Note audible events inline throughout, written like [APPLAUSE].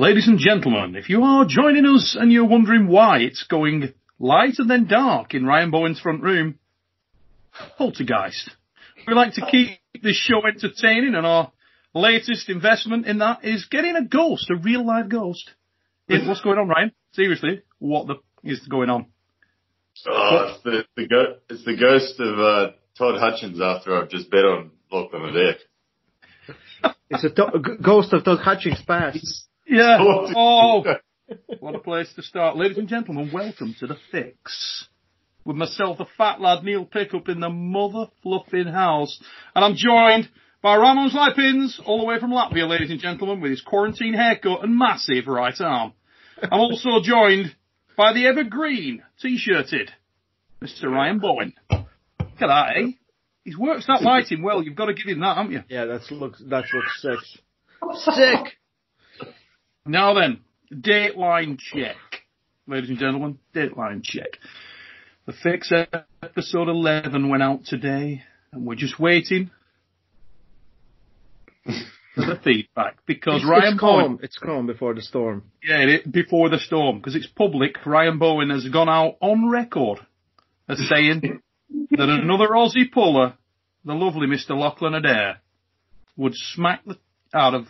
Ladies and gentlemen, if you are joining us and you're wondering why it's going light and then dark in Ryan Bowen's front room, Poltergeist. We like to keep this show entertaining and our latest investment in that is getting a ghost, a real live ghost. In, what's going on, Ryan? Seriously, what the is going on? Oh, it's the, the go- it's the ghost of uh, Todd Hutchins after I've just bet on Lachlan Adair. It's a to- g- ghost of Todd Hutchins' past. Yeah. Oh, what a place to start. Ladies and gentlemen, welcome to The Fix. With myself, the fat lad Neil Pickup in the mother fluffing house. And I'm joined by Ramon Liepins, all the way from Latvia, ladies and gentlemen, with his quarantine haircut and massive right arm. I'm also joined by the evergreen, t-shirted, Mr. Ryan Bowen. Look at that, eh? He's worked that lighting well, you've got to give him that, haven't you? Yeah, that's looks that looks sick. Sick. Now then, Dateline check. Ladies and gentlemen, Dateline check. The Fix episode 11 went out today, and we're just waiting for the feedback because It's, Ryan it's Bowen, calm. It's calm before the storm. yeah, it, before the storm, because it's public, Ryan Bowen has gone out on record as saying that another Aussie puller, the lovely Mr. Lachlan Adair, would smack the out of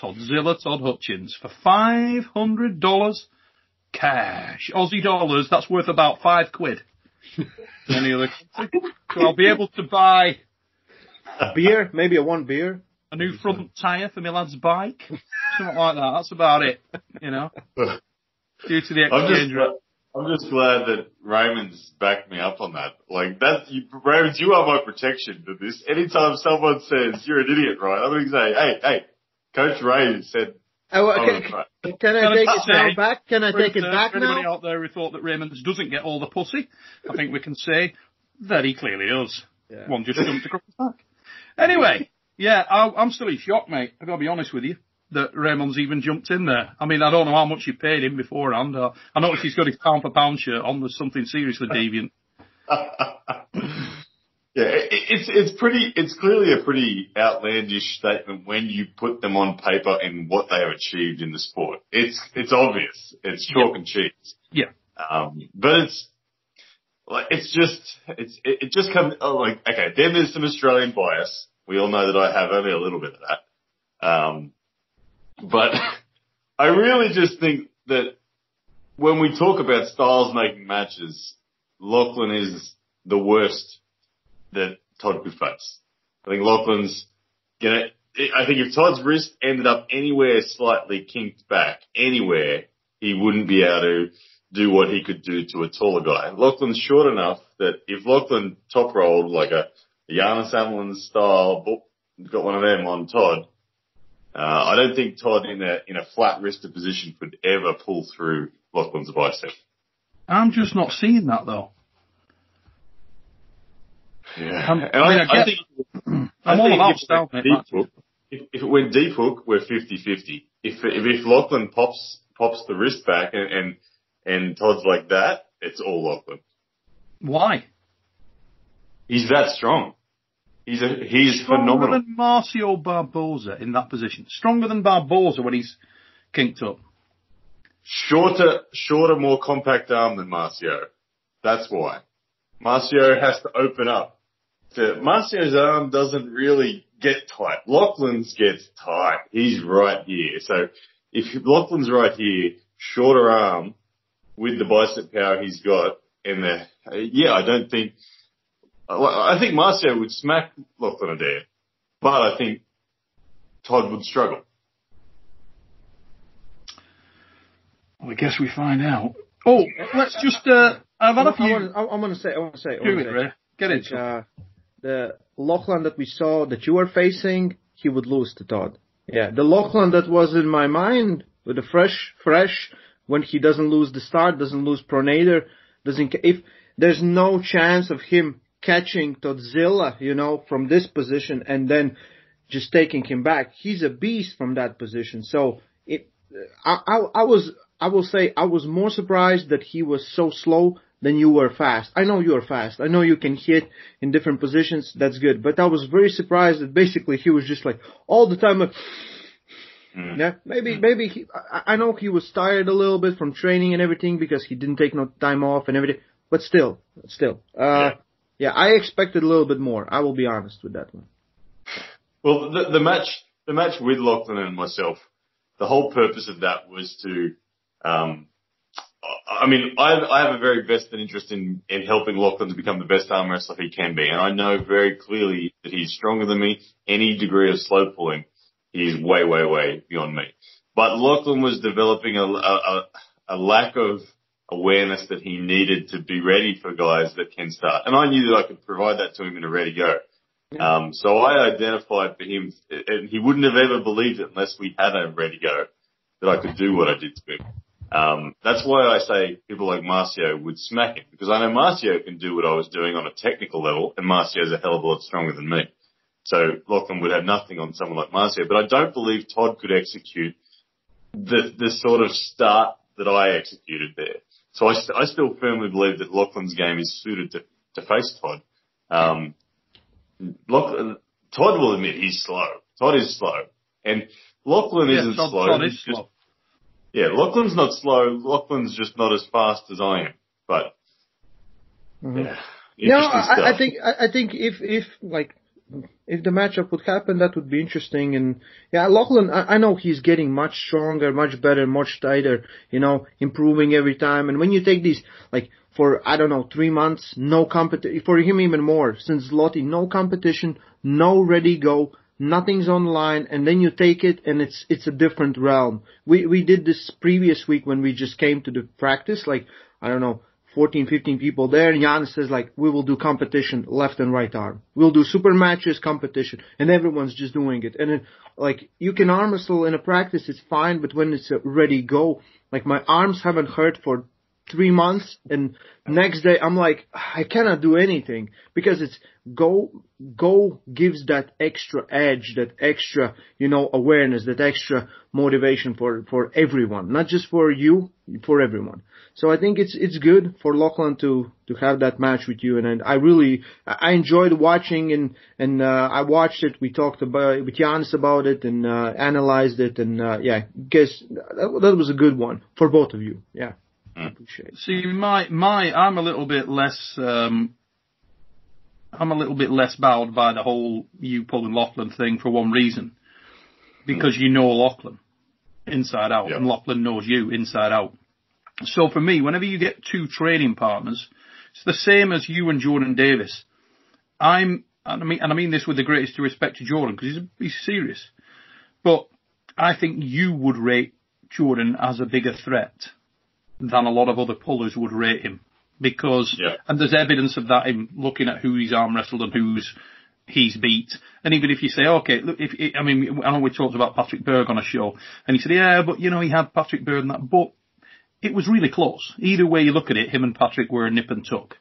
Toddzilla Todd Hutchins for five hundred dollars cash. Aussie dollars, that's worth about five quid. [LAUGHS] Any other. So I'll be able to buy A beer, maybe a one beer. a new front tyre for my lad's bike. Something like that. That's about it. You know. Due to the I'm just, exchange rate. I'm just glad that Raymond's backed me up on that. Like that, you, Raymond, you are my protection to this. Anytime someone says you're an idiot, right? I'm going to say, hey, hey, Coach Ray said, Oh, okay. Can Can I I take it now say- back? Can I take it instance, back for anybody now? out there who thought that Raymond doesn't get all the pussy, I think we can say that he clearly does. Yeah. One just jumped across his [LAUGHS] back. Anyway, yeah, I, I'm still in shock, mate. I've got to be honest with you. That Raymond's even jumped in there. I mean, I don't know how much you paid him beforehand. Uh, I noticed he's got his pound for pound shirt on. There's something seriously [LAUGHS] deviant. [LAUGHS] yeah, it's it's pretty. It's clearly a pretty outlandish statement when you put them on paper and what they have achieved in the sport. It's it's obvious. It's chalk and cheese. Yeah. Um, but it's like it's just it's it, it just comes oh, like okay. Then there's some Australian bias. We all know that I have only a little bit of that. Um, but [LAUGHS] I really just think that when we talk about styles making matches, Lachlan is the worst that Todd could face. I think Lachlan's gonna. I think if Todd's wrist ended up anywhere slightly kinked back, anywhere, he wouldn't be able to do what he could do to a taller guy. Lachlan's short enough that if Lachlan top rolled like a, Janis Amolins style, got one of them on Todd, uh, I don't think Todd in a in a flat wristed position could ever pull through Lachlan's bicep. I'm just not seeing that though. Yeah, Um, and I mean, I I, I get- think I all about if it style, went mate. deep hook, if, if it went deep hook, we're 50-50. If, if if Lachlan pops pops the wrist back and and, and Todd's like that, it's all Lachlan. Why? He's that strong. He's a he's Stronger phenomenal. than Marcio Barbosa in that position. Stronger than Barbosa when he's kinked up. Shorter, shorter, more compact arm than Marcio. That's why. Marcio has to open up. So Marcio's arm doesn't really get tight. Lachlan's gets tight. He's right here. So if Lachlan's right here, shorter arm with the bicep power he's got, and the yeah, I don't think. I think Marcio would smack Lachlan Adair, but I think Todd would struggle. Well, I guess we find out. Oh, let's just, uh, I've had a I few. want, I, I want to say, I want to say, I Do wanna it, say, Ray. Get like, into it. uh, the Lachlan that we saw that you were facing, he would lose to Todd. Yeah, the Lachlan that was in my mind with the fresh, fresh, when he doesn't lose the start, doesn't lose pronator, doesn't, if there's no chance of him catching Toddzilla, you know, from this position and then just taking him back, he's a beast from that position. So it, I, I, I was, I will say I was more surprised that he was so slow than you were fast. I know you are fast. I know you can hit in different positions. That's good. But I was very surprised that basically he was just like all the time like, Mm. Yeah, maybe, maybe he, I, I know he was tired a little bit from training and everything because he didn't take no time off and everything, but still, still, uh, Yeah. yeah, I expected a little bit more. I will be honest with that one. Well, the, the match, the match with Lachlan and myself, the whole purpose of that was to, um, I mean, I, I have a very vested interest in, in helping Lachlan to become the best arm wrestler he can be. And I know very clearly that he's stronger than me. Any degree of slow pulling, he's way, way, way beyond me. But Lachlan was developing a, a, a, a lack of awareness that he needed to be ready for guys that can start. And I knew that I could provide that to him in a ready go. Um, so I identified for him, and he wouldn't have ever believed it unless we had a ready go that I could do what I did to him. Um, that's why I say people like Marcio would smack him because I know Marcio can do what I was doing on a technical level, and Marcio's a hell of a lot stronger than me. So Lachlan would have nothing on someone like Marcio, but I don't believe Todd could execute the the sort of start that I executed there. So I, st- I still firmly believe that Lachlan's game is suited to, to face Todd. Um, Lachlan, Todd will admit he's slow. Todd is slow. And Lachlan Yeah, isn't Todd, slow. Todd is slow. Yeah, Lachlan's not slow. Lachlan's just not as fast as I am. But Mhm. yeah, No, I, I think I, I think if if like if the matchup would happen, that would be interesting. And yeah, Lachlan, I, I know he's getting much stronger, much better, much tighter. You know, improving every time. And when you take these like for I don't know three months, no competition for him even more since Lottie, no competition, no ready go. Nothing's online, and then you take it, and it's it's a different realm. We we did this previous week when we just came to the practice, like I don't know, 14, 15 people there. And Jan says like, we will do competition left and right arm. We'll do super matches competition and everyone's just doing it. And then like, you can arm wrestle in a practice, it's fine, but when it's a ready go, like my arms haven't hurt for three months and next day I'm like, I cannot do anything because it's go, go gives that extra edge, that extra, you know, awareness, that extra motivation for, for everyone, not just for you, for everyone. So I think it's it's good for Lachlan to to have that match with you, and, and I really I enjoyed watching and and uh, I watched it. We talked about with Janis about it and uh, analyzed it, and uh, yeah, guess that, that was a good one for both of you. Yeah, appreciate. it. See, my my, I'm a little bit less. Um, I'm a little bit less bowed by the whole you pulling Lachlan thing for one reason, because you know Lachlan inside out, Yeah. and Lachlan knows you inside out. So for me, whenever you get two training partners, it's the same as you and Jordan Davis. I'm, and I mean, and I mean this with the greatest respect to Jordan because he's he's serious, but I think you would rate Jordan as a bigger threat than a lot of other pullers would rate him because, Yeah. and there's evidence of that in looking at who he's arm wrestled and who's he's beat. And even if you say, okay, look, if, I mean, I know we talked about Patrick Berg on a show and he said, yeah, but you know, he had Patrick Berg and that, but it was really close. Either way you look at it, him and Patrick were a nip and tuck.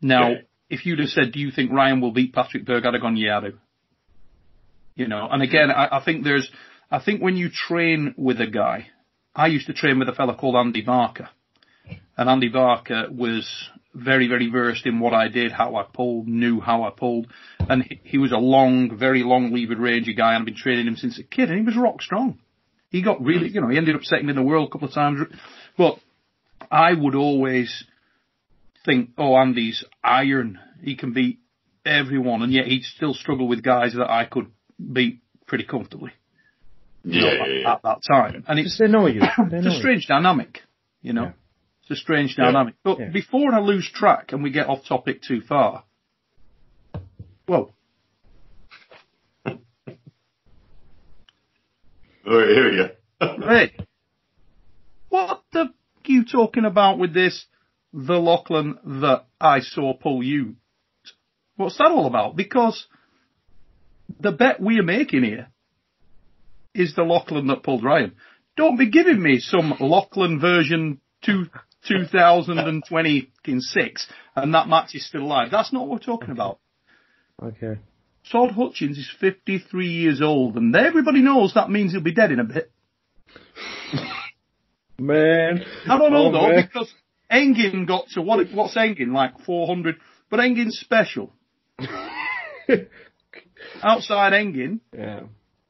Now, Yeah. if you'd have said, do you think Ryan will beat Patrick Berg, I'd have gone, yeah, I do. You know, and again, I, I think there's, I think when you train with a guy, I used to train with a fella called Andy Barker. And Andy Barker was very, very versed in what I did, how I pulled, knew how I pulled. And he, was a long, very long levered ranger guy and I've been training him since a kid and he was rock strong. He got really, you know, he ended up second in the world a couple of times. But I would always think, oh, Andy's iron. He can beat everyone and yet he'd still struggle with guys that I could beat pretty comfortably yeah, at, yeah, yeah. at that time. And it's, Just they know you. [COUGHS] They it's know a you. strange dynamic, you know. Yeah. It's a strange Yeah. dynamic. But Yeah. before I lose track and we get off topic too far, well, All right, oh, here we go. [LAUGHS] hey, what the f- you talking about with this, the Lachlan that I saw pull you? What's that all about? Because the bet we're making here is the Lachlan that pulled Ryan. Don't be giving me some Lachlan version two, 2026 and that match is still alive. That's not what we're talking about. Okay. Todd Hutchins is 53 years old and everybody knows that means he'll be dead in a bit. [LAUGHS] Man. I don't know Oh, though, man. because Engin got to what? What's Engin like? 400, but Engin's special. [LAUGHS] Outside Engin, Yeah.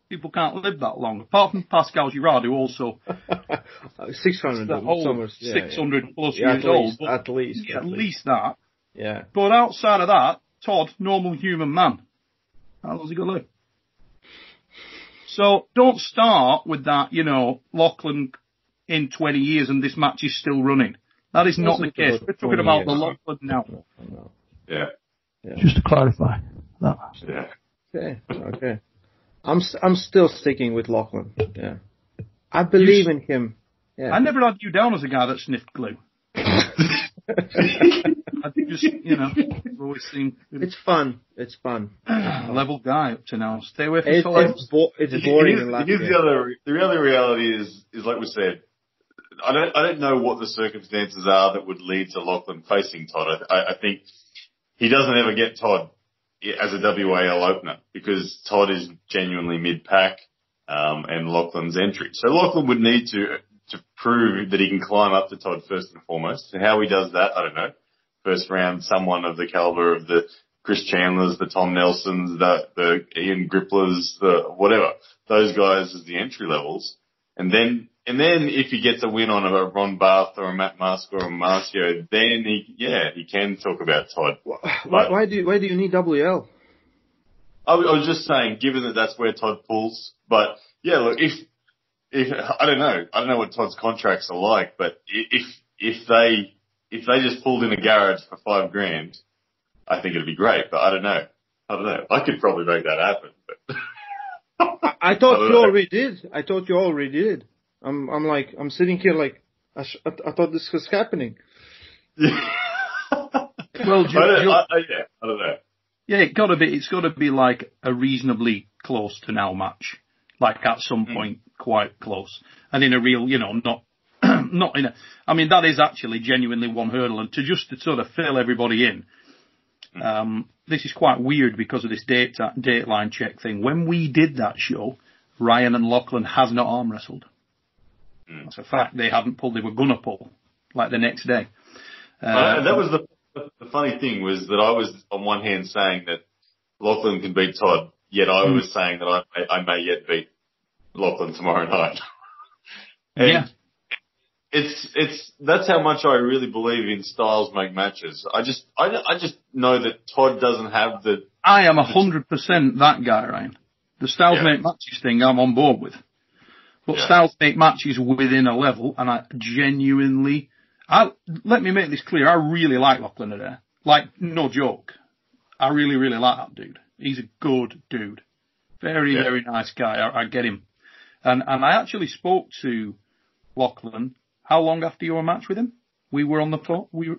People can't live that long. Apart from Pascal Girard, who also [LAUGHS] Six hundred the whole summers. Yeah, 600 plus yeah. years at old. least, But at least, at at least that. Yeah. But outside of that, Todd, normal human man. How long's he going to live? So don't start with that, you know, Lachlan in 20 years and this match is still running. That is not the case. We're talking 20 about the years. Lachlan now. No. Yeah. Just to clarify that. Yeah. Okay. Okay. I'm s- I'm still sticking with Lachlan. Yeah. I believe in him. Yeah. I never had you down as a guy that sniffed glue. [LAUGHS] I think just, you know, you've always seemed it's fun. It's fun. level guy up to now. Stay away from It, celebs. it's bo- it's boring in Here's, here's the other, the other reality is, is like we said, I don't, I don't know what the circumstances are that would lead to Lachlan facing Todd. I, I, I think he doesn't ever get Todd as a WAL opener because Todd is genuinely mid-pack, um, and Lachlan's entry. So Lachlan would need to, to prove that he can climb up to Todd first and foremost. And how he does that, I don't know. First round, someone of the caliber of the Chris Chandlers, the Tom Nelsons, the, the Ian Gripplers, the whatever. Those guys as the entry levels. And then, and then if he gets a win on a Ron Bath or a Matt Mask or a Marcio, then he, yeah, he can talk about Todd. Why, why do you, why do you need WL? I, was- I was just saying, given that that's where Todd pulls, but yeah, look, if, if, I don't know, I don't know what Todd's contracts are like, but if, if they, if they just pulled in a garage for five grand, I think it'd be great, but I don't know. I don't know. I could probably make that happen, but. I thought [LAUGHS] I you know. already did. I thought you already did. I'm I'm like I'm sitting here like I, sh- I, I thought this was happening. [LAUGHS] Well, I don't, Joe- I, I, yeah, I don't know. Yeah, it gotta be. It's gotta be like a reasonably close to now match, like at some point quite close, and in a real, you know, not [CLEARS THROAT] not in a. I mean, that is actually genuinely one hurdle, and to just to sort of fill everybody in. Um, this is quite weird because of this date dateline check thing. When we did that show, Ryan and Lachlan have not arm wrestled. That's a fact. They haven't pulled. They were gonna pull, like the next day. Uh, Uh, that was the the funny thing was that I was on one hand saying that Lachlan can beat Todd, yet I was saying that I may, I may yet beat Lachlan tomorrow [LAUGHS] night. Yeah. it's it's that's how much I really believe in styles make matches. I just I, I just know that Todd doesn't have the I am a hundred percent that guy, Ryan. The styles Yeah. make matches thing I'm on board with. But Yeah. styles make matches within a level and I genuinely I let me make this clear, I really like Lachlan Adair. Like, no joke. I really, really like that dude. He's a good dude. Very, Yeah. very nice guy. I, I get him. And and I actually spoke to Lachlan how long after your match with him? We were on the phone we were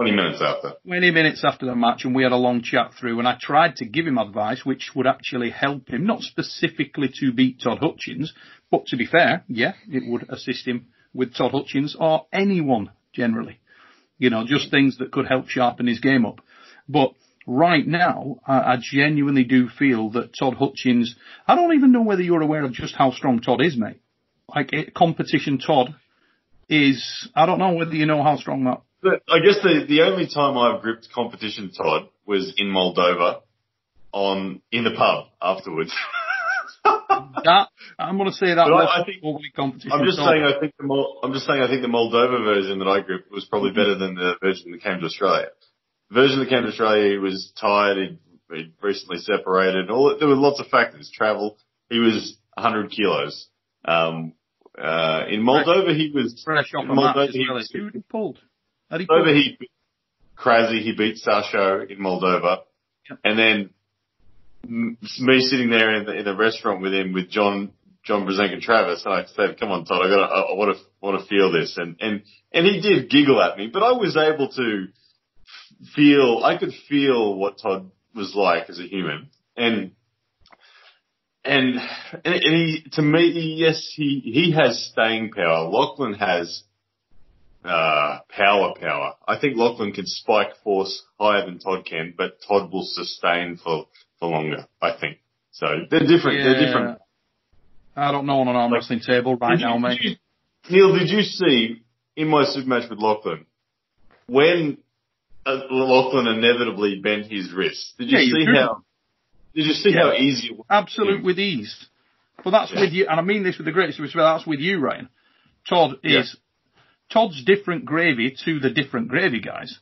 twenty minutes after. 20 minutes after the match and we had a long chat through and I tried to give him advice which would actually help him, not specifically to beat Todd Hutchins, but to be fair, yeah, it would assist him with Todd Hutchins or anyone generally. You know, just things that could help sharpen his game up. But right now, I, I genuinely do feel that Todd Hutchins, I don't even know whether you're aware of just how strong Todd is, mate. Like, it, competition Todd is, I don't know whether you know how strong that But I guess the the only time I've gripped competition Todd was in Moldova on in the pub afterwards. [LAUGHS] That I'm going to say that I- was I think- probably competition. I'm just so- saying. I think the Mol- I'm just saying. I think the Moldova version that I gripped was probably better than the version that came to Australia. The version that came to Australia, he was tired. He'd, he'd recently separated. All there were lots of factors. Travel. He was 100 kilos. Um, uh, in Moldova, he was. fresh off Moldova, he. Who he he pulled? Moldova, he beat. He beat Sasho in Moldova, and then me sitting there in the, in the restaurant with him with John John Brzenk and Travis, and I said, "Come on, Todd, I got, I want to want to feel this," and and and he did giggle at me, but I was able to feel, I could feel what Todd was like as a human, and and and, and he, to me, yes, he he has staying power. Lachlan has uh, power, power. I think Lachlan can spike force higher than Todd can, but Todd will sustain for for longer. I think so. They're different. They're different. I don't know on an arm Like- wrestling table right Did you- now, did mate. you- Neil, did you see in my super match with Lachlan when uh, Lachlan inevitably bent his wrist? Did you Yeah, see do. how? Did you see how easy it was? Absolute with ease. But that's Yeah. with you, and I mean this with the greatest respect, that's with you, Ryan. Todd Yeah. is, Todd's different gravy to the different gravy guys.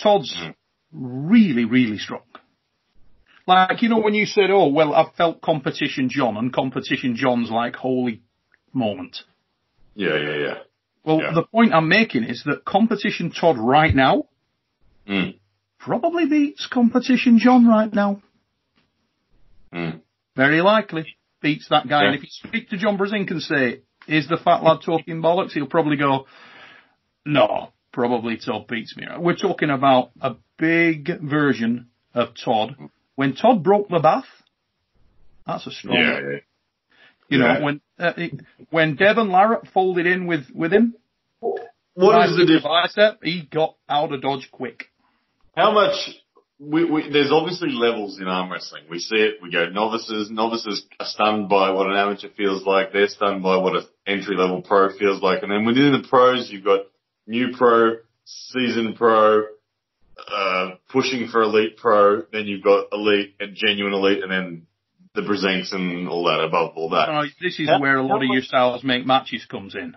Todd's Mm. really, really strong. Like, you know, when you said, oh, well, I've felt competition John, and competition John's like holy moment. Yeah, yeah, yeah. Well, Yeah. the point I'm making is that competition Todd right now Mm. probably beats competition John right now. Mm. Very likely beats that guy. Yeah. And if you speak to John Brzenk and say, is the fat lad talking bollocks? He'll probably go, no, probably Todd beats me. We're talking about a big version of Todd. When Todd broke the bath, that's a strong, Yeah, yeah. you yeah. know, when, uh, when Devon Larratt folded in with, with him, What is the difference? bicep, he got out of dodge quick. How much? We, we, there's obviously levels in arm wrestling. We see it. We go novices. Novices are stunned by what an amateur feels like. They're stunned by what an entry level pro feels like. And then within the pros, you've got new pro, season pro, uh, pushing for elite pro. Then you've got elite and genuine elite, and then the Brzenks and all that above all that. Uh, this is How- where a lot how of your much- styles make matches comes in.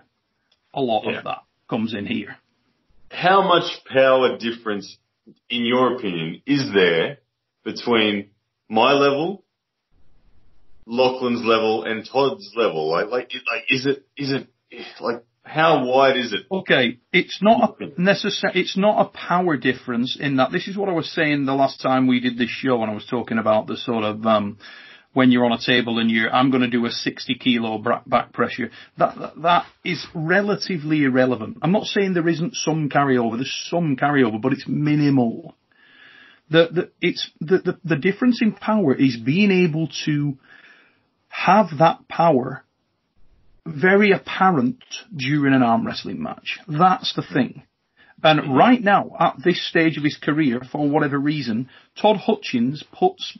A lot Yeah. of that comes in here. how much power difference, in your opinion, is there between my level, Lachlan's level, and Todd's level? Like, like, like, is it, is it, like, how wide is it? Okay, it's not a necessary. It's not a power difference in that. This is what I was saying the last time we did this show, when I was talking about the sort of um, when you're on a table and you're, I'm going to do a 60 kilo back pressure. That, that that is relatively irrelevant. I'm not saying there isn't some carryover. There's some carryover, but it's minimal. The the it's the the, the difference in power is being able to have that power very apparent during an arm wrestling match. That's the thing. And right now, at this stage of his career, for whatever reason, Todd Hutchins puts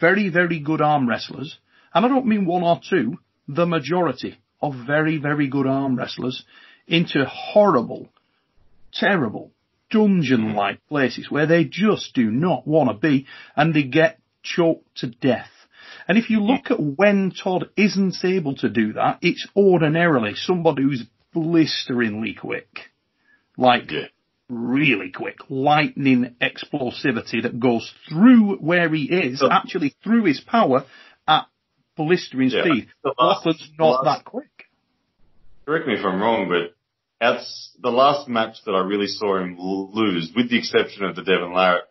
very, very good arm wrestlers, and I don't mean one or two, the majority of very, very good arm wrestlers into horrible, terrible, dungeon-like places where they just do not want to be, and they get choked to death. And if you look at when Todd isn't able to do that, it's ordinarily somebody who's blisteringly quick. Like, Yeah. really quick. Lightning explosivity that goes through where he is, So- actually through his power at blistering Yeah. speed. Last- Lachlan's not last- that quick. Correct me if I'm wrong, but that's the last match that I really saw him lose, with the exception of the Devon Larratt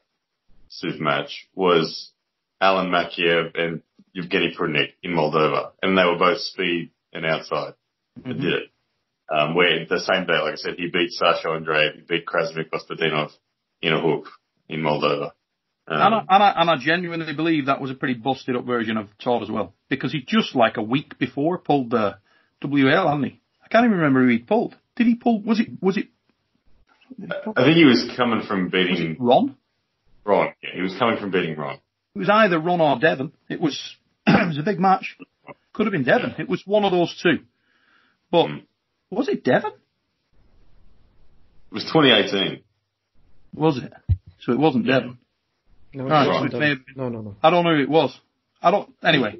super match, was Alan Makiev and Evgeny Prudnik in Moldova, and they were both speed and outside. They did it. Um, where the same day, like I said, he beat Sasha Andreev, he beat Krasnov Kostadinov in a hook in Moldova. Um, And I, and, I, and I genuinely believe that was a pretty busted up version of Todd as well. Because he just like a week before pulled the WL, hadn't he? I can't even remember who he pulled. Did he pull, was it, was it, I think he was coming from beating Ron? Ron. Yeah, he was coming from beating Ron. It was either Ron or Devon. It was, it was a big match. Could have been Devon. It was one of those two. But, Mm. was it Devon? It was 2018. Was it? So it wasn't Yeah. Devon. No, Right, no, so no, maybe- no, no, no. I don't know who it was. I don't, anyway.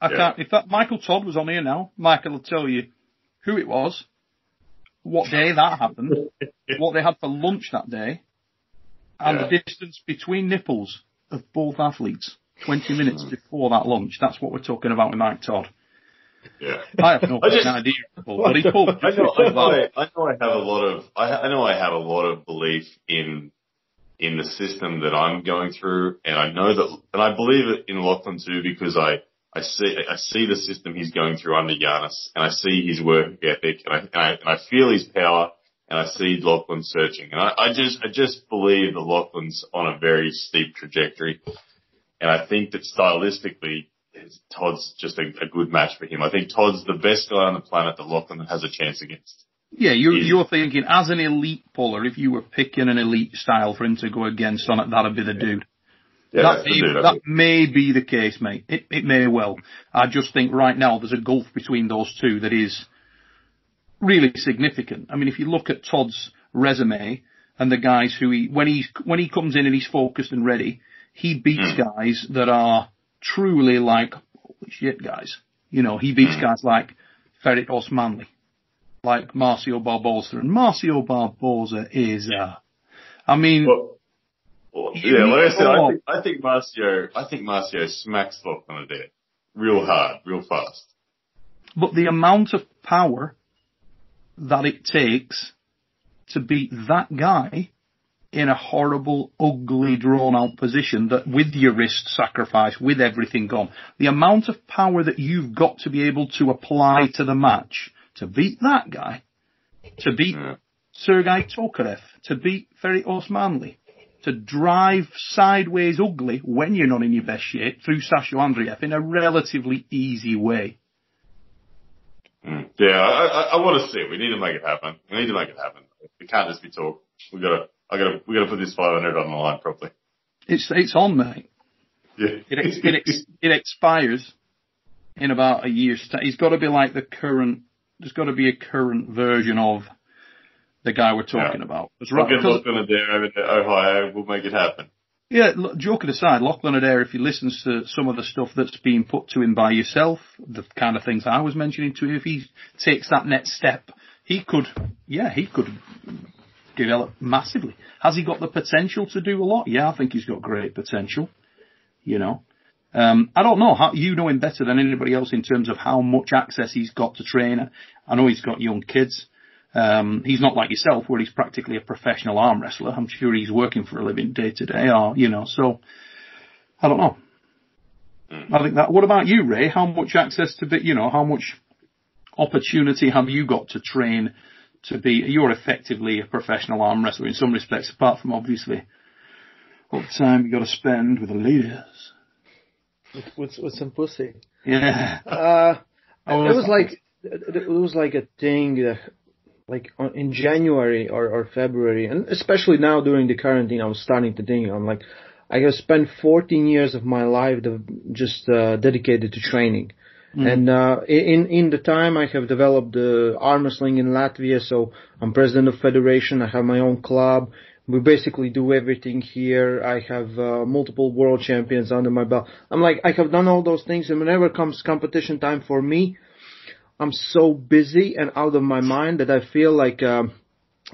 I Yeah. can't, if that Michael Todd was on here now, Michael will tell you who it was, what day that happened, [LAUGHS] what they had for lunch that day, and Yeah. the distance between nipples of both athletes. 20 minutes hmm. before that lunch. That's what we're talking about with Mike Todd. Yeah. I have no I just- idea, but he pulled. I know, I know, I, I know I have a lot of, I, I know I have a lot of belief in, in the system that I'm going through and I know that, and I believe it in Lachlan too because I, I see, I see the system he's going through under Janis and I see his work ethic and I, and I, and I feel his power and I see Lachlan searching and I, I just, I just believe that Lachlan's on a very steep trajectory and I think that stylistically, Todd's just a, a good match for him. I think Todd's the best guy on the planet that Lachlan has a chance against. Yeah, you're, you're thinking as an elite puller, if you were picking an elite style for him to go against on it, that'd be the dude. Yeah, that, the may, dude. That may be the case, mate. It, it may well. I just think right now there's a gulf between those two that is really significant. I mean, if you look at Todd's resume and the guys who he, when he's, when he comes in and he's focused and ready, he beats Hmm. guys that are truly like, holy shit guys. You know, he beats guys like Ferit Osmanli, like Marcio Barbosa, and Marcio Barbosa is, uh, I mean, Well, well, yeah, like I said, I think, I think Marcio, I think Marcio smacks Lachlan a Adair real hard, real fast. but the amount of power that it takes to beat that guy in a horrible, ugly, drawn out position that with your wrist sacrifice, with everything gone, the amount of power that you've got to be able to apply to the match to beat that guy, to beat Yeah. Sergei Tokarev, to beat Ferit Osmanli, to drive sideways ugly when you're not in your best shape through Sasha Andreev in a relatively easy way. Mm. Yeah, I, I, I want to see it. We need to make it happen. We need to make it happen. It can't just be talk. We've gotta, I gotta, we gotta put this 500 on the line properly. It's it's on, mate. Yeah. It ex- it, ex- it expires in about a year's time. It's got to be like the current. There's got to be a current version of the guy we're talking Yeah. about. It's right, get 'cause- Lachlan Adair over to Ohio. We'll make it happen. yeah, joking aside, Lachlan Adair, if he listens to some of the stuff that's being put to him by yourself, the kind of things I was mentioning to him, if he takes that next step, he could, yeah, he could develop massively. Has he got the potential to do a lot? Yeah, I think he's got great potential. You know, um, I don't know how you know him better than anybody else in terms of how much access he's got to train. I know he's got young kids. Um, he's not like yourself, where he's practically a professional arm wrestler. I'm sure he's working for a living day to day, or you know. So I don't know. I think that. What about you, Ray? How much access to be? You know, how much opportunity have you got to train to be? You're effectively a professional arm wrestler in some respects, apart from obviously all the time you got to spend with the ladies. With, with, with some pussy. Yeah. Uh, it was like it was like a thing that, like on- in January or, or February, and especially now during the quarantine, I was starting to think I'm like, I have spent 14 years of my life just uh, dedicated to training. And uh, in in the time I have developed the arm wrestling in Latvia, so I'm president of federation. I have my own club. We basically do everything here. I have uh, multiple world champions under my belt. I'm like I have done all those things, and whenever comes competition time for me, I'm so busy and out of my mind that I feel like, um,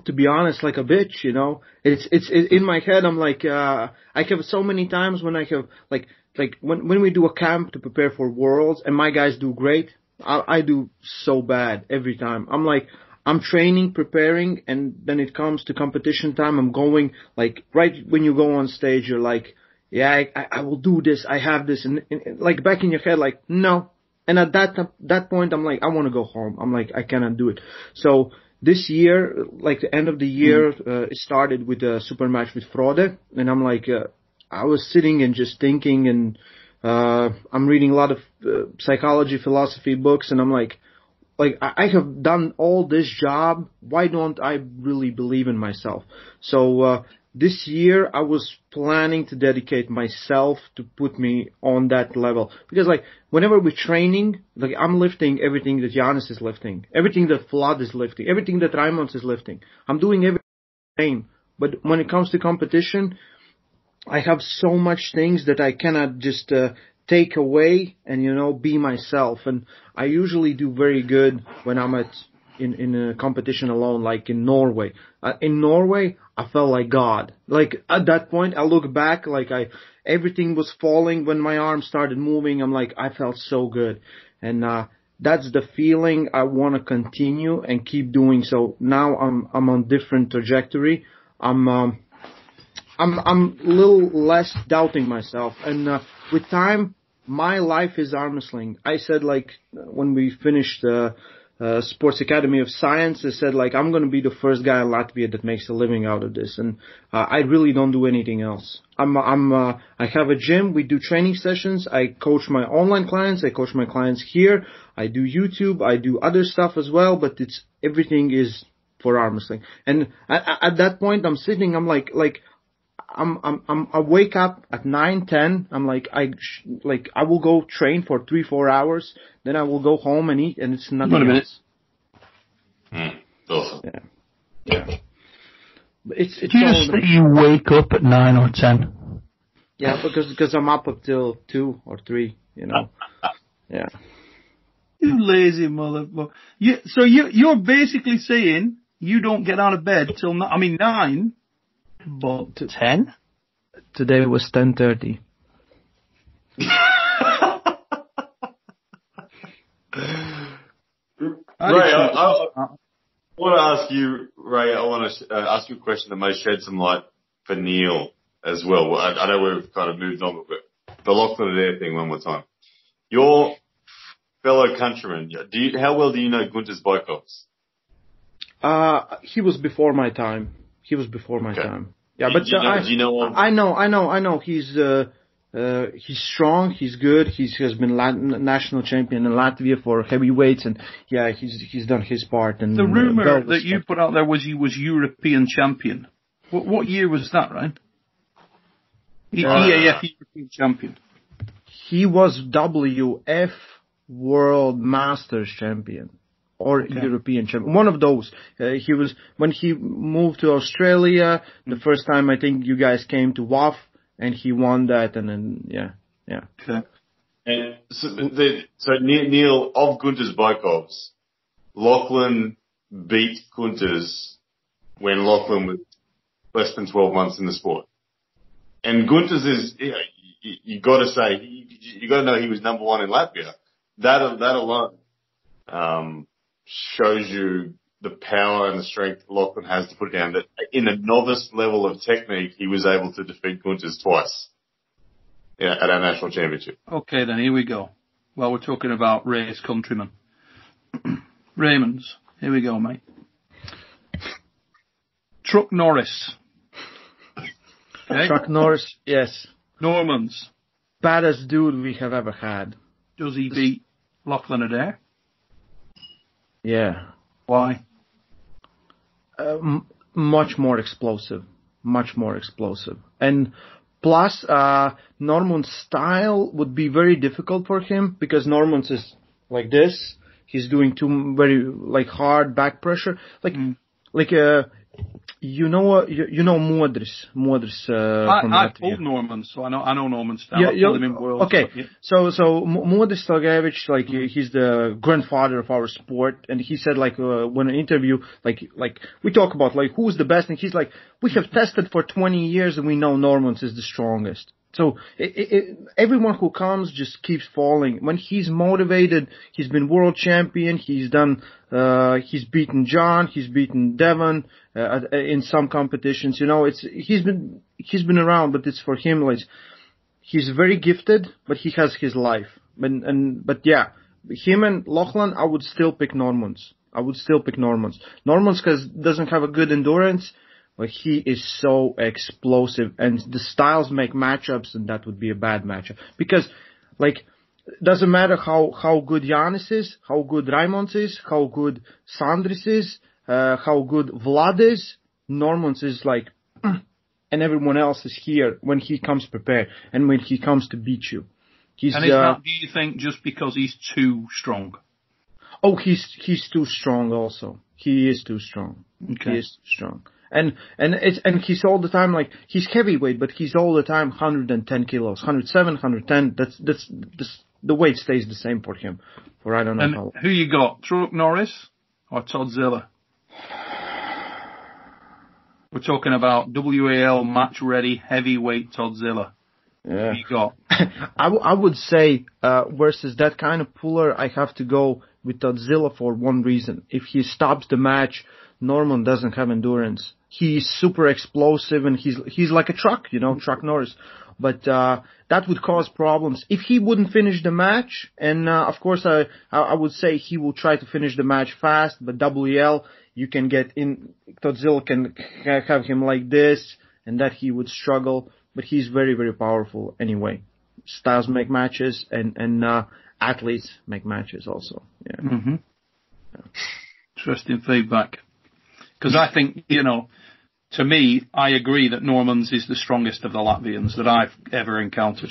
to be honest, like a bitch. You know, it's it's it, in my head. I'm like, uh, I have so many times when I have like like when when we do a camp to prepare for worlds, and my guys do great. I, I do so bad every time. I'm like. I'm training, preparing, and then it comes to competition time. I'm going like right when you go on stage, you're like, yeah, I, I- I will do this. I have this, and, and and like back in your head, like no. And at that that point, I'm like, I want to go home. I'm like, I cannot do it. So this year, like the end of the year, uh, it started with a super match with Frode, and I'm like, uh, I was sitting and just thinking, and uh, I'm reading a lot of uh, psychology, philosophy books, and I'm like, like I have done all this job. Why don't I really believe in myself? So uh, this year I was planning to dedicate myself to put me on that level because like whenever we're training, like I'm lifting everything that Janis is lifting, everything that Vlad is lifting, everything that Raimonds is lifting. I'm doing everything same. But when it comes to competition, I have so much things that I cannot just uh, take away and you know be myself. And I usually do very good when I'm at in in a competition alone, like in Norway. Uh, in Norway, I felt like God. Like at that point, I look back, like I everything was falling when my arm started moving. I'm like I felt so good, and uh, that's the feeling I want to continue and keep doing. So now I'm I'm on different trajectory. I'm um, I'm I'm a little less doubting myself, and uh, with time, my life is arm wrestling. I said like when we finished uh, uh, Sports Academy of Science, I said like I'm gonna be the first guy in Latvia that makes a living out of this, and uh, I really don't do anything else. I'm I'm uh, I have a gym. We do training sessions. I coach my online clients. I coach my clients here. I do YouTube. I do other stuff as well, but it's everything is for arm wrestling. And at, at that point, I'm sitting. I'm like like. I'm I'm I'm I wake up at nine ten. I'm like I sh- like I will go train for three four hours. Then I will go home and eat, and it's nothing Wait a minute. Mm. Awesome. Yeah. But It's it's Do you just that you wake up at nine or ten? yeah because because I'm up until two or three. You know. [LAUGHS] Yeah. You lazy motherfucker. You, so you, you're basically saying you don't get out of bed till, ni- I mean, nine, but ten? Today was 10:30. [LAUGHS] Ray, I, I, I want to ask you, Ray. I want to uh, ask you a question that may shed some light for Neil as well. Well, I, I know we've kind of moved on, but the Lachlan Adair thing one more time. Your fellow countryman, do you, how well do you know Gunter's Boykovs? Uh, he was before my time. He was before my Okay. time. Yeah, Do- but do you know- I, you know? I know, I know, I know. He's uh, uh, he's strong. He's good. He's he has been Latin, national champion in Latvia for heavyweights, and yeah, he's he's done his part. And the uh, rumor well that you put out there was he was European champion. What, what year was that, Ryan? E- Uh, EAF European champion. he was WF World Masters champion or Okay. European champion. One of those. Uh, he was when he moved to Australia. The first time I think you guys came to WAF, and he won that. And then yeah, yeah. Okay. And so, the, so Neil of Gunter's Boykovs, Lachlan beat Gunter's when Lachlan was less than 12 months in the sport. And Gunter's is, you, know, you, you gotta say, you, you gotta know he was number one in Latvia. That, that alone, um, shows you the power and the strength Lachlan has to put down that in a novice level of technique, he was able to defeat Gunter's twice. Yeah, at our national championship. Okay, then here we go. Well, we're talking about Ray's countrymen. [CLEARS THROAT] Raymond's. Here we go, mate. Truck Norris. Okay. Chuck Norris, yes, Normans. baddest dude we have ever had. Does he beat Lachlan Adair? Yeah, Why? um, much more explosive, much more explosive, and plus, uh, Norman's style would be very difficult for him because Norman's is like this. He's doing too very like hard back pressure, like Mm. like uh, you know uh, you, you know Modris, Modris uh, I, from I Latvia. Norman, so I know I know Norman style. Yeah, yeah, pulled him in okay. but yeah. So, so M- Modest Stalgevich, like he's the grandfather of our sport, and he said like uh, when an interview, like like we talk about like who's the best, and he's like we have tested for 20 years and we know Normans is the strongest. So it, it, everyone who comes just keeps falling. When he's motivated, he's been world champion. He's done. Uh, he's beaten John. He's beaten Devon uh, in some competitions. You know, it's he's been he's been around, but it's for him like he's very gifted, but he has his life. And, and but yeah, him and Lachlan, I would still pick Normans. I would still pick Normans. Normans cause doesn't have a good endurance, but he is so explosive, and the styles make matchups, and that would be a bad matchup because, like, doesn't matter how how good Janis is, how good Raimonds is, how good Sandris is, uh, how good Vlad is. Normans is like [CLEARS THROAT] and everyone else is here when he comes prepared and when he comes to beat you. He's And is uh, that, do you think, just because he's too strong? oh he's he's too strong also. He is too strong. Okay. He is too strong. And and it's and he's all the time like he's heavyweight, but he's all the time 110 kilos, 107, 110. That's that's, that's the weight stays the same for him. For I don't know And how. who you got? Truck Norris or Todd Zilla? We're talking about WAL match ready heavyweight Todd Zilla. Yeah. Who you got? [LAUGHS] I, w- I would say uh, versus that kind of puller, I have to go with Godzilla for one reason. If he stops the match, Norman doesn't have endurance. He's super explosive and he's he's like a truck, you know, Truck Norris. But uh, that would cause problems if he wouldn't finish the match. And uh, of course, I I would say he will try to finish the match fast. But WL, you can get in. Godzilla can have him like this, and that he would struggle. But he's very very powerful anyway styles make matches and and uh, athletes make matches also. Yeah. hmm Interesting feedback. Because I think, you know, to me, I agree that Normans is the strongest of the Latvians that I've ever encountered.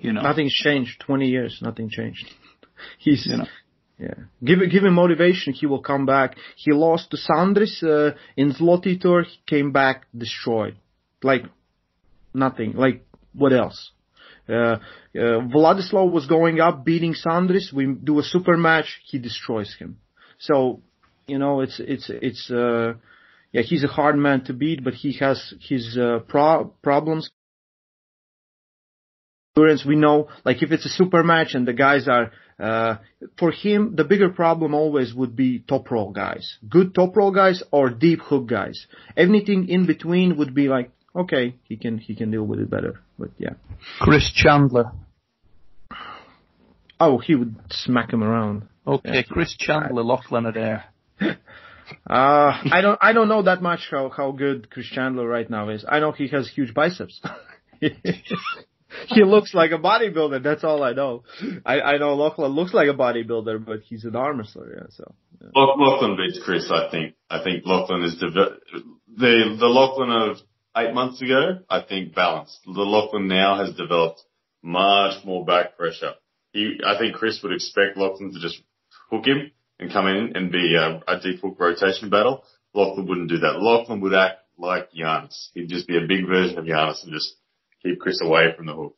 You know, Nothing's changed. Twenty years, nothing changed. [LAUGHS] He's you know. yeah. Give give him motivation. He will come back. He lost to Sandris uh, in Zloty Tur. He came back destroyed, like nothing. Like what else? Uh, uh, Vladislav was going up, beating Sandris. We do a super match. He destroys him. So, you know, it's, it's, it's, uh, yeah, he's a hard man to beat, but he has his, uh, pro- problems. We know, like if it's a super match and the guys are, uh, for him, the bigger problem always would be top roll guys. Good top roll guys or deep hook guys. Anything in between would be like, okay, he can, he can deal with it better. But yeah. Chris Chandler. Oh, he would smack him around. Okay, yeah. Chris Chandler, Lachlan Adair. Uh, I don't, I don't know that much how, how good Chris Chandler right now is. I know he has huge biceps. [LAUGHS] he looks like a bodybuilder. That's all I know. I, I know Lachlan looks like a bodybuilder, but he's an arm wrestler. Yeah, so. Yeah. Lachlan beats Chris. I think. I think Lachlan is the the the Lachlan of eight months ago. I think balanced. The Lachlan now has developed much more back pressure. He, I think Chris would expect Lachlan to just hook him and come in and be a, a deep rotation battle. Lachlan wouldn't do that. Lachlan would act like Janis. He'd just be a big version of Janis and just keep Chris away from the hook.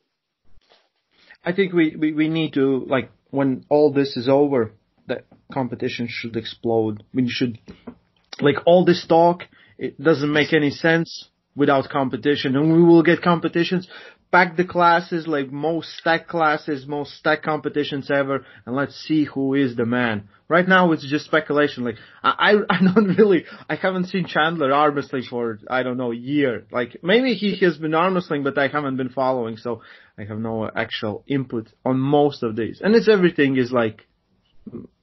I think we, we, we need to, like, when all this is over, that competition should explode. We should, like, all this talk, it doesn't make any sense without competition and we will get competitions. Pack the classes like most stack classes, most stack competitions ever and let's see who is the man. Right now it's just speculation. Like I, I [LAUGHS] don't really, I haven't seen Chandler arm wrestling for, I don't know, a year. Like maybe he has been arm wrestling but I haven't been following so I have no actual input on most of these. And it's everything is like,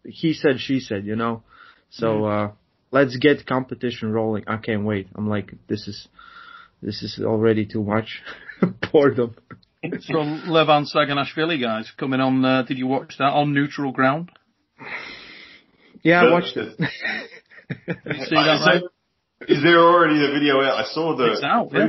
he said, she said, you know? So, uh, let's get competition rolling. I can't wait. I'm like, this is, this is already too much [LAUGHS] [LAUGHS] boredom. so Levan Saginashvili guys coming on. Uh, did you watch that on neutral ground? Yeah, I watched it. [LAUGHS] see that? Is, is there already a video out? I saw the. It's out. Yeah.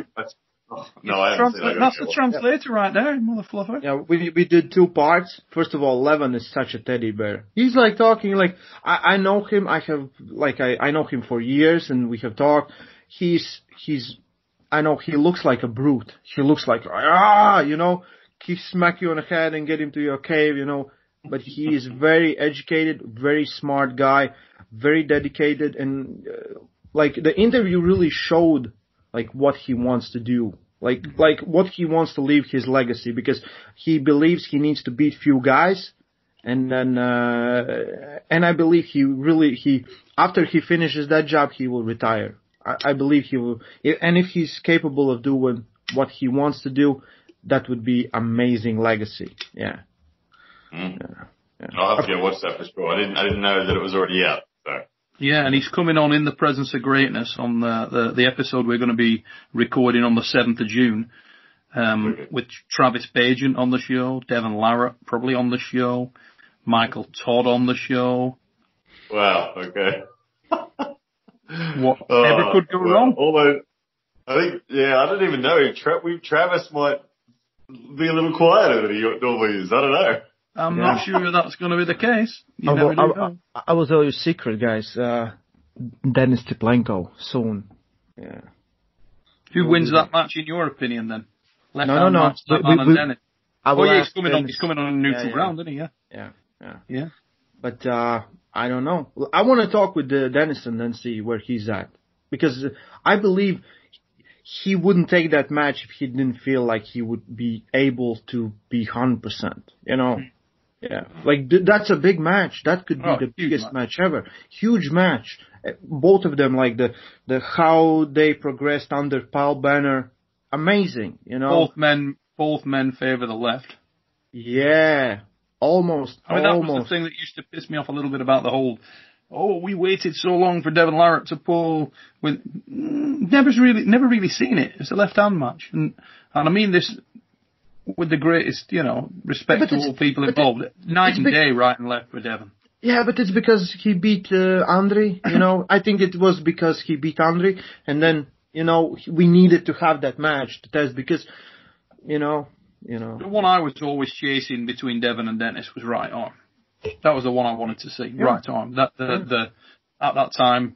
Oh, no, I haven't Trans- That's the translator yeah. right there, mother fluffer. Yeah, we we did two parts. First of all, Levan is such a teddy bear. He's like talking like I I know him. I have like I I know him for years, and we have talked. He's he's I know he looks like a brute. He looks like ah, you know, he smack you on the head and get him to your cave, you know. But he is very educated, very smart guy, very dedicated, and uh, like the interview really showed like what he wants to do, like like what he wants to leave his legacy because he believes he needs to beat few guys, and then uh, and I believe he really he after he finishes that job he will retire I, I believe he will. And if he's capable of doing what he wants to do, that would be amazing legacy. Yeah. Mm. yeah. yeah. I'll have to go watch that for sure. I didn't. I didn't know that it was already out. So. Yeah, and he's coming on in the presence of greatness on the the, the episode we're going to be recording on the seventh of June. Um, okay. with Travis Bagent on the show, Devon Larratt probably on the show, Michael Todd on the show. Wow. Okay. [LAUGHS] Whatever uh, could go well, wrong. Although, I think, yeah, I don't even know. Tra- we, Travis might be a little quieter than he normally is. I don't know. I'm yeah. not sure that's going to be the case. You I, never will, I, I, I will tell you a secret, guys. Uh, Denis Cyplenkov soon. Yeah. Who wins that match in your opinion then? Left no, no, no. Match, we, we, we, oh yeah, he's coming on. He's coming on a neutral yeah, yeah. ground, isn't he? Yeah. Yeah. Yeah. Yeah. But uh, I don't know. I want to talk with uh, Dennis and then see where he's at because I believe he wouldn't take that match if he didn't feel like he would be able to be hundred percent. You know. Yeah, like th- that's a big match. That could be oh, the biggest match. match ever. Huge match. Uh, both of them, like the the how they progressed under Paul Banner, amazing. You know, both men, both men favor the left. Yeah, Almost. I mean, almost. that was the thing that used to piss me off a little bit about the whole. Oh, we waited so long for Devon Larratt to pull. With never's really, never really seen it. It's a left hand match, and and I mean this with the greatest, you know, respect yeah, to all people involved. It, Night and day, right and left for Devon. Yeah, but it's because he beat uh, Andre. You know, [COUGHS] I think it was because he beat Andre, and then you know we needed to have that match to test because, you know, you know. The one I was always chasing between Devon and Dennis was right arm. That was the one I wanted to see. Yeah. Right arm. That the, yeah. the at that time,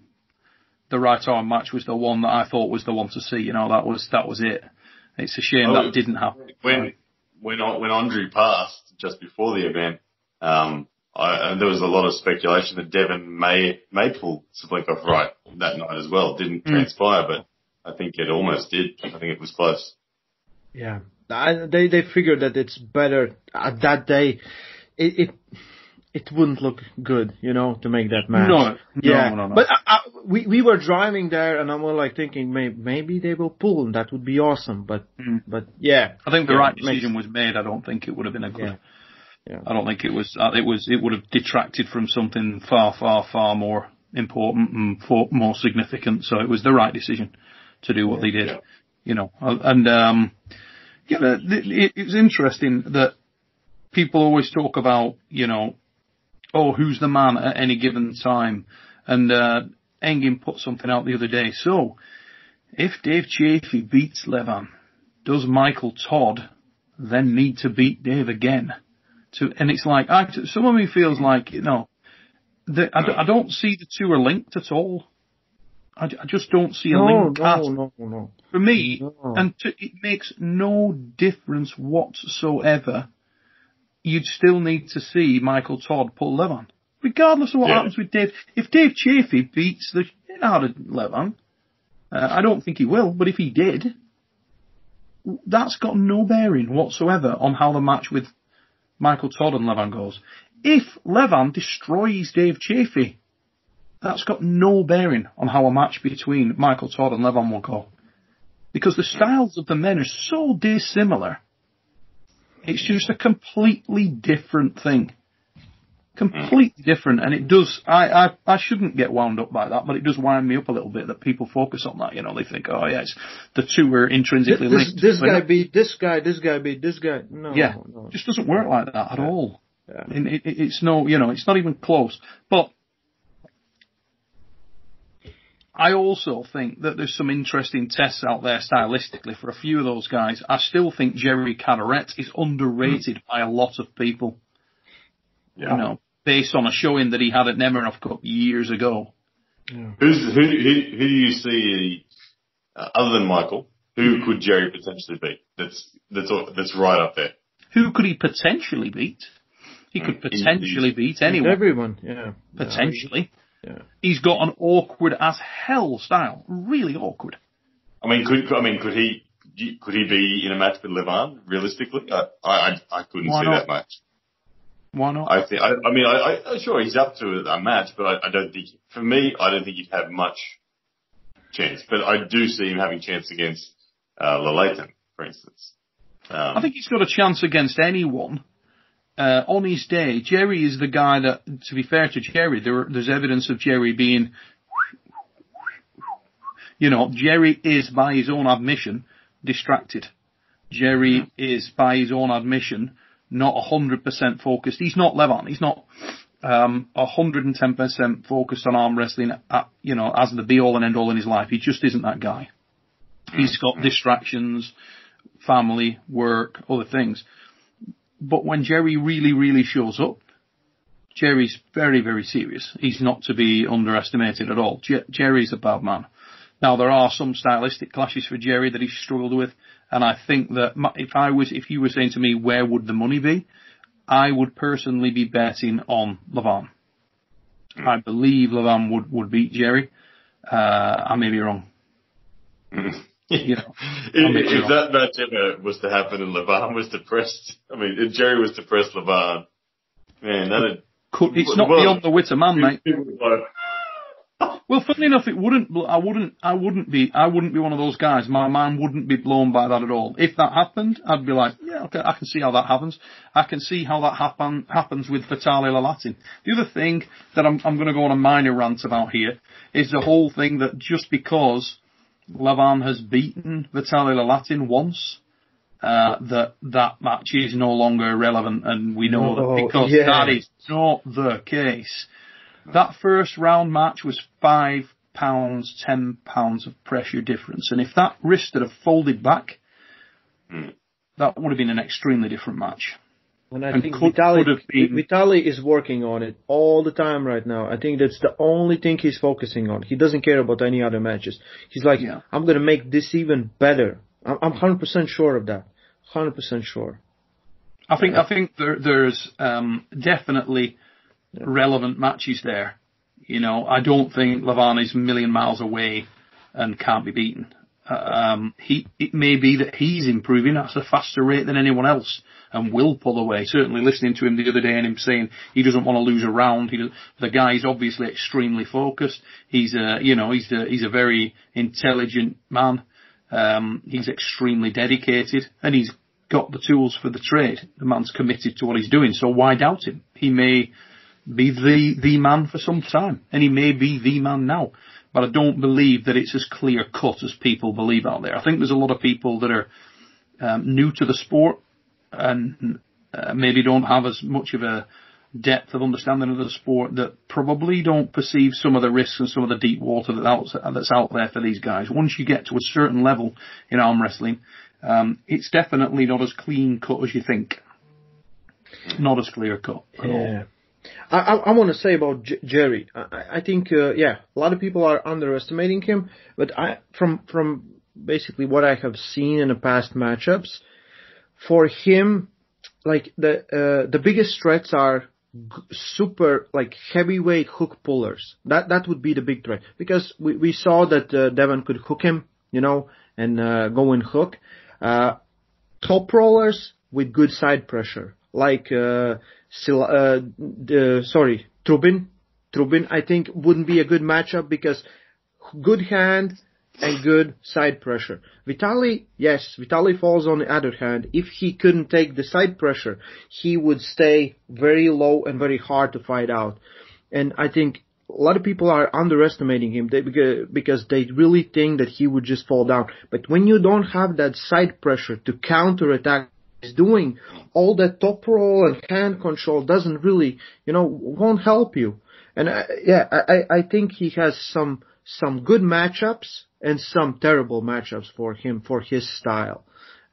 the right arm match was the one that I thought was the one to see. You know, that was that was it. It's a shame oh, that didn't happen. When when when Andre passed just before the event, um, I, and there was a lot of speculation that Devon may may pull Sablikov right that night as well. Didn't Mm. transpire, but I think it almost did. I think it was close. Yeah, I, they they figured that it's better at that day. It it it wouldn't look good, you know, to make that match. No, no, yeah, no, no. but I, I, we we were driving there, and I'm like thinking, maybe maybe they will pull, and that would be awesome. But Mm. but yeah, I think the Yeah, right makes- decision was made. I don't think it would have been a good. Yeah. Yeah. I don't think it was. uh, It was. It would have detracted from something far, far, far more important and for, more significant. So it was the right decision to do what they did. You know, Uh, and um, the- it, it's interesting that people always talk about, you know, oh, who's the man at any given time, and uh, Engin put something out the other day. So, if Dave Chaffee beats Levan, does Michael Todd then need to beat Dave again? To and it's like I, some of me feels like you know, the, I, don't- I don't see the two are linked at all. I, I just don't see a no, link at no, no, no. For me, No. and to, it makes no difference whatsoever. You'd still need to see Michael Todd pull Levan, regardless of what Yeah. happens with Dave. If Dave Chaffee beats the shit out of Levan, uh, I don't think he will, but if he did, that's got no bearing whatsoever on how the match with Michael Todd and Levan goes. If Levan destroys Dave Chaffee, that's got no bearing on how a match between Michael Todd and Levan will go. Because the styles of the men are so dissimilar. It's just a completely different thing. Completely different, and it does. I, I I shouldn't get wound up by that, but it does wind me up a little bit that people focus on that. You know, they think, oh yeah, it's, the two are intrinsically this, linked. this But guy beat this guy, this guy beat this guy. No, yeah, no. just doesn't work like that at all. Yeah. And it, it, it's no, you know, it's not even close. But I also think that there's some interesting tests out there stylistically for a few of those guys. I still think Jerry Cadorette is underrated by a lot of people. Yeah. You know, based on a showing that he had at Nemiroff Cup years ago. Who's who? Who, who do you see uh, other than Michael? Who could Jerry potentially beat? That's that's that's right up there. Who could he potentially beat? He could potentially beat anyone. Everyone, yeah. Potentially. Yeah. He's got an awkward as hell style. Really awkward. I mean, could I mean could he could he be in a match with Levan realistically? I I I couldn't Why see not? that match. Why not? I think I, I mean I, I sure he's up to a match, but I, I don't think for me I don't think he'd have much chance. But I do see him having chance against uh, Laletin, for instance. Um, I think he's got a chance against anyone. Uh, on his day, Jerry is the guy that, to be fair to Jerry, there, there's evidence of Jerry being, you know, Jerry is by his own admission distracted. Jerry is by his own admission not 100% focused. He's not Levan. He's not um, 110% focused on arm wrestling, at, you know, as the be all and end all in his life. He just isn't that guy. He's got distractions, family, work, other things. But when Jerry really, really shows up, Jerry's very, very serious. He's not to be underestimated at all. Jer- Jerry's a bad man. Now there are some stylistic clashes for Jerry that he's struggled with, and I think that if I was, if you were saying to me where would the money be, I would personally be betting on Levan. I believe Levan would would beat Jerry. Uh, I may be wrong. You know, [LAUGHS] if, if that match ever was to happen and Levan was depressed, I mean, if Jerry was depressed, Levan, man, that'd. Could, it's not Well, beyond the wit of man, mate. people would go, [LAUGHS] Well, funnily enough, it wouldn't. I wouldn't. I wouldn't be. I wouldn't be one of those guys. My mind wouldn't be blown by that at all. If that happened, I'd be like, yeah, okay, I can see how that happens. I can see how that happen happens with Vitali Laletin. The other thing that I'm I'm going to go on a minor rant about here is the whole thing that just because Levan has beaten Vitali Laletin once. Uh, that that match is no longer relevant, and we know No, that because yeah. that is not the case. That first round match was five pounds, ten pounds of pressure difference. And if that wrist had have folded back, Hmm. that would have been an extremely different match. And I And think could- Vitali, could been- Vitali is working on it all the time right now. I think that's the only thing he's focusing on. He doesn't care about any other matches. He's like, Yeah. I'm gonna make this even better. I'm, I'm 100% sure of that. 100% sure. I think I think there, there's um, definitely relevant matches there. You know, I don't think Levan is a million miles away and can't be beaten. Um, he it may be that he's improving at a faster rate than anyone else and will pull away. Certainly, listening to him the other day and him saying he doesn't want to lose a round. He, the guy is obviously extremely focused. He's a you know he's a, he's a very intelligent man. Um, he's extremely dedicated and he's got the tools for the trade. The man's committed to what he's doing, so why doubt him? He may be the the man for some time, and he may be the man now. But I don't believe that it's as clear cut as people believe out there. I think there's a lot of people that are um, new to the sport and uh, maybe don't have as much of a depth of understanding of the sport that probably don't perceive some of the risks and some of the deep water that's out there for these guys. Once you get to a certain level in arm wrestling, um, it's definitely not as clean cut as you think. Not as clear cut at Yeah. all. I, I, I want to say about J- Jerry. I, I think, uh, yeah, a lot of people are underestimating him, but I, from from basically what I have seen in the past matchups, for him, like the uh, the biggest threats are super like heavyweight hook pullers. That that would be the big threat because we we saw that uh, Devon could hook him, you know, and uh, go and hook. Uh, top rollers with good side pressure, like uh, Sil- uh, the, sorry, Trubin. Trubin, I think, wouldn't be a good matchup because good hand and good side pressure. Vitali, yes, Vitali falls on the other hand. If he couldn't take the side pressure, he would stay very low and very hard to fight out. And I think a lot of people are underestimating him because, they really think that he would just fall down. But when you don't have that side pressure to counter attack he's doing, all that top roll and hand control doesn't really, you know, won't help you. And uh, yeah, I, I think he has some some good matchups and some terrible matchups for him for his style.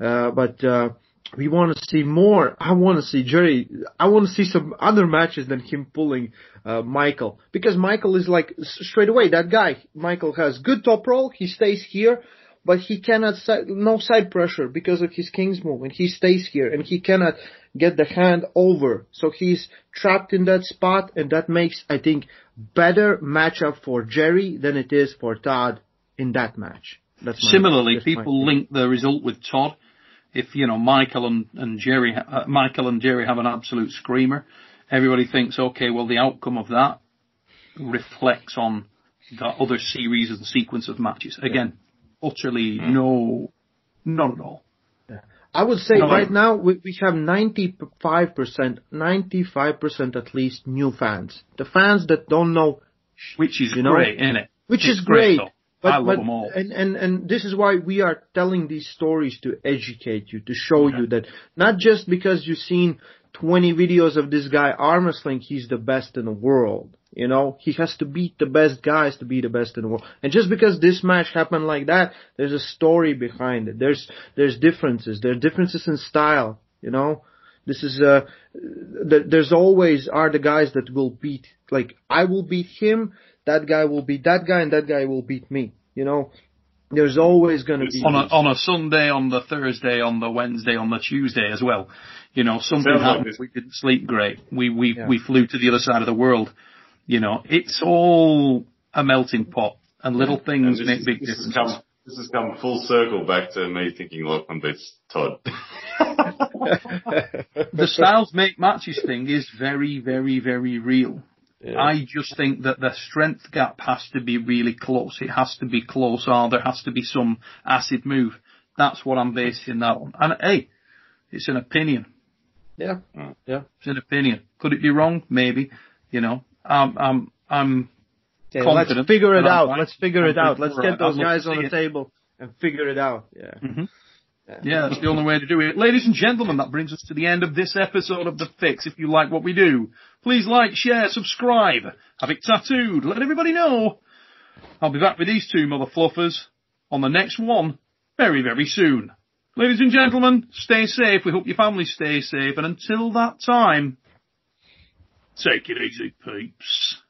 Uh, but uh, we want to see more. I want to see Jerry. I want to see some other matches than him pulling uh, Michael because Michael is like straight away that guy. Michael has good top roll. He stays here. But he cannot, no side pressure because of his king's move and he stays here and he cannot get the hand over. So he's trapped in that spot and that makes, I think, better matchup for Jerry than it is for Todd in that match. That's Similarly, my people link the result with Todd. If you know Michael and, and Jerry, uh, Michael and Jerry have an absolute screamer. Everybody thinks, okay, well the outcome of that reflects on the other series and sequence of matches. Again, utterly no, not at all. I would say No. right now we, we have 95%, 95% at least new fans. The fans that don't know Which is You know, great, isn't it? which It's is great. though. But, I love but- them all. And, and, and this is why we are telling these stories to educate you, to show you that not just because you've seen 20 videos of this guy arm wrestling, he's the best in the world. You know, he has to beat the best guys to be the best in the world. And just because this match happened like that, there's a story behind it. There's, there's differences. There are differences in style, you know. This is, uh, th- there's always are the guys that will beat, like, I will beat him, that guy will beat that guy, and that guy will beat me. You know, there's always gonna be. on a on a Sunday, on the Thursday, on the Wednesday, on the Tuesday as well. You know, something Sounds like happened. this- we didn't sleep great. We we Yeah. we flew to the other side of the world. You know, it's all a melting pot, and little And things this, make big this has differences. come this has come full circle back to me thinking Lachlan beats Todd. [LAUGHS] the styles make matches thing is very, very, very real. I just think that the strength gap has to be really close. It has to be close, or there has to be some acid move. That's what I'm basing that on. And hey, it's an opinion. yeah, hmm. yeah. It's an opinion. Could it be wrong? Maybe. You know, I'm, I'm, I'm Okay, let's figure it out. right. Let's figure it out. Let's get those guys on the it. table and figure it out. Yeah. Mm-hmm. Yeah, that's the only way to do it. Ladies and gentlemen, that brings us to the end of this episode of The Fix. If you like what we do, please like, share, subscribe, have it tattooed, let everybody know. I'll be back with these two mother fluffers on the next one very, very soon. Ladies and gentlemen, stay safe. We hope your family stay safe. And until that time, take it easy, peeps.